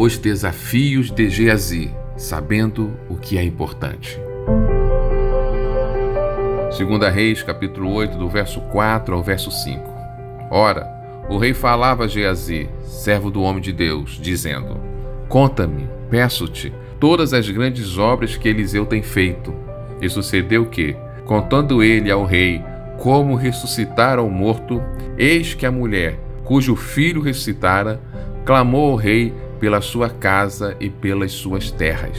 Os desafios de Geazi, sabendo o que é importante. Segunda Reis, capítulo 8, do verso 4 ao verso 5. Ora, o rei falava a Geazi, servo do homem de Deus, dizendo: Conta-me, peço-te, todas as grandes obras que Eliseu tem feito. E sucedeu que, contando ele ao rei como ressuscitar ao morto, eis que a mulher, cujo filho ressuscitara, clamou ao rei pela sua casa e pelas suas terras.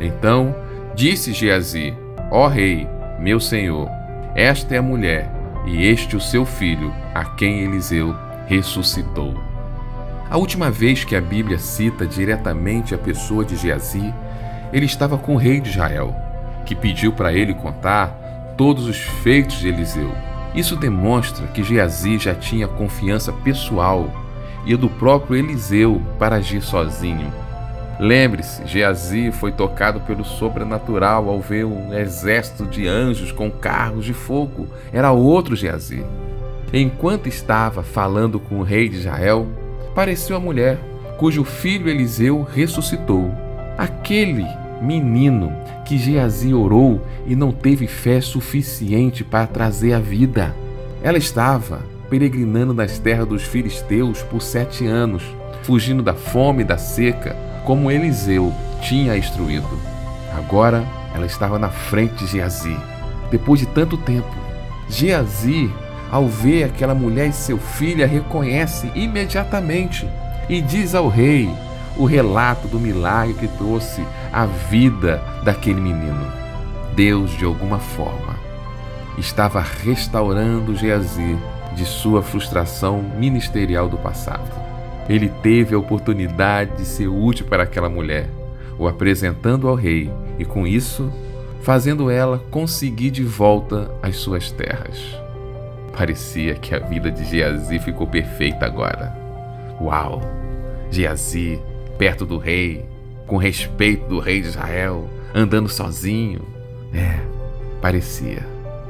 Então disse Geazi: Ó rei, meu senhor, esta é a mulher, e este o seu filho, a quem Eliseu ressuscitou. A última vez que a Bíblia cita diretamente a pessoa de Geazi, ele estava com o rei de Israel, que pediu para ele contar todos os feitos de Eliseu. Isso demonstra que Geazi já tinha confiança pessoal e do próprio Eliseu para agir sozinho. Lembre-se, Geazi foi tocado pelo sobrenatural ao ver um exército de anjos com carros de fogo. Era outro Geazi. Enquanto estava falando com o rei de Israel, apareceu a mulher, cujo filho Eliseu ressuscitou. Aquele menino que Geazi orou e não teve fé suficiente para trazer a vida. Ela estava peregrinando nas terras dos filisteus por sete anos, fugindo da fome e da seca, como Eliseu tinha instruído. Agora ela estava na frente de Geazi. Depois de tanto tempo, Geazi ao ver aquela mulher e seu filho, a reconhece imediatamente e diz ao rei o relato do milagre que trouxe a vida daquele menino. Deus, de alguma forma, estava restaurando Geazi de sua frustração ministerial do passado. Ele teve a oportunidade de ser útil para aquela mulher, o apresentando ao rei e, com isso, fazendo ela conseguir de volta as suas terras. Parecia que a vida de Geazi ficou perfeita agora. Uau! Geazi, perto do rei, com respeito do rei de Israel, andando sozinho. É, parecia.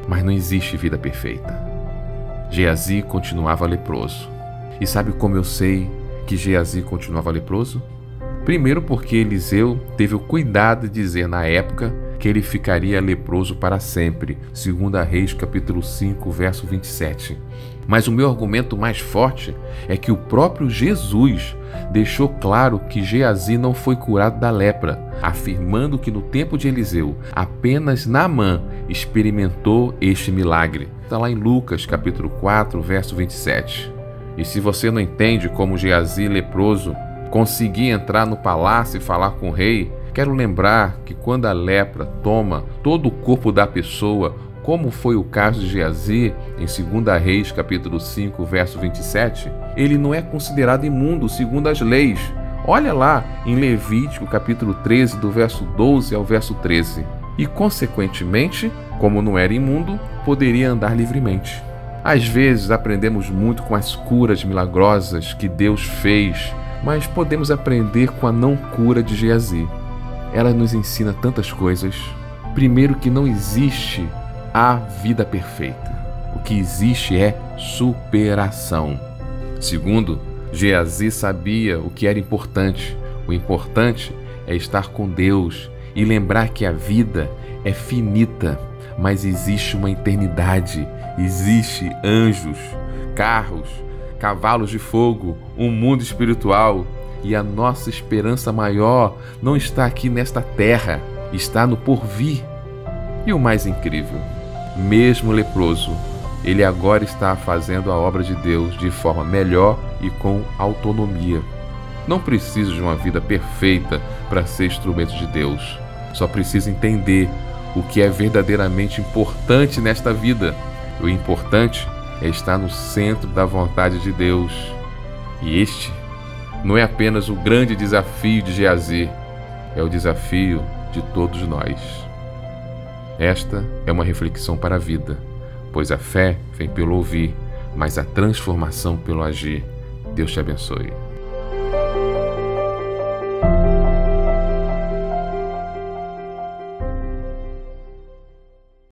Mas não existe vida perfeita. Geazi continuava leproso. E sabe como eu sei que Geazi continuava leproso? Primeiro, porque Eliseu teve o cuidado de dizer na época que ele ficaria leproso para sempre, segundo a Reis capítulo 5, verso 27. Mas o meu argumento mais forte é que o próprio Jesus deixou claro que Geazi não foi curado da lepra, afirmando que no tempo de Eliseu apenas Naamã experimentou este milagre. Está lá em Lucas capítulo 4, verso 27. E se você não entende como Geazi leproso conseguia entrar no palácio e falar com o rei, Quero lembrar que quando a lepra toma todo o corpo da pessoa, como foi o caso de Geazi em 2 Reis, capítulo 5, verso 27, ele não é considerado imundo segundo as leis. Olha lá em Levítico, capítulo 13, do verso 12 ao verso 13. E, consequentemente, como não era imundo, poderia andar livremente. Às vezes aprendemos muito com as curas milagrosas que Deus fez, mas podemos aprender com a não cura de Geazi ela nos ensina tantas coisas. Primeiro, que não existe a vida perfeita. O que existe é superação. Segundo, Geazi sabia o que era importante. O importante é estar com Deus e lembrar que a vida é finita, mas existe uma eternidade, existe anjos, carros, cavalos de fogo, um mundo espiritual, e a nossa esperança maior não está aqui nesta terra, está no porvir. E o mais incrível, mesmo leproso, ele agora está fazendo a obra de Deus de forma melhor e com autonomia. Não preciso de uma vida perfeita para ser instrumento de Deus. Só preciso entender o que é verdadeiramente importante nesta vida. O importante é estar no centro da vontade de Deus. E este não é apenas o grande desafio de Geazi, é o desafio de todos nós. Esta é uma reflexão para a vida, pois a fé vem pelo ouvir, mas a transformação pelo agir. Deus te abençoe.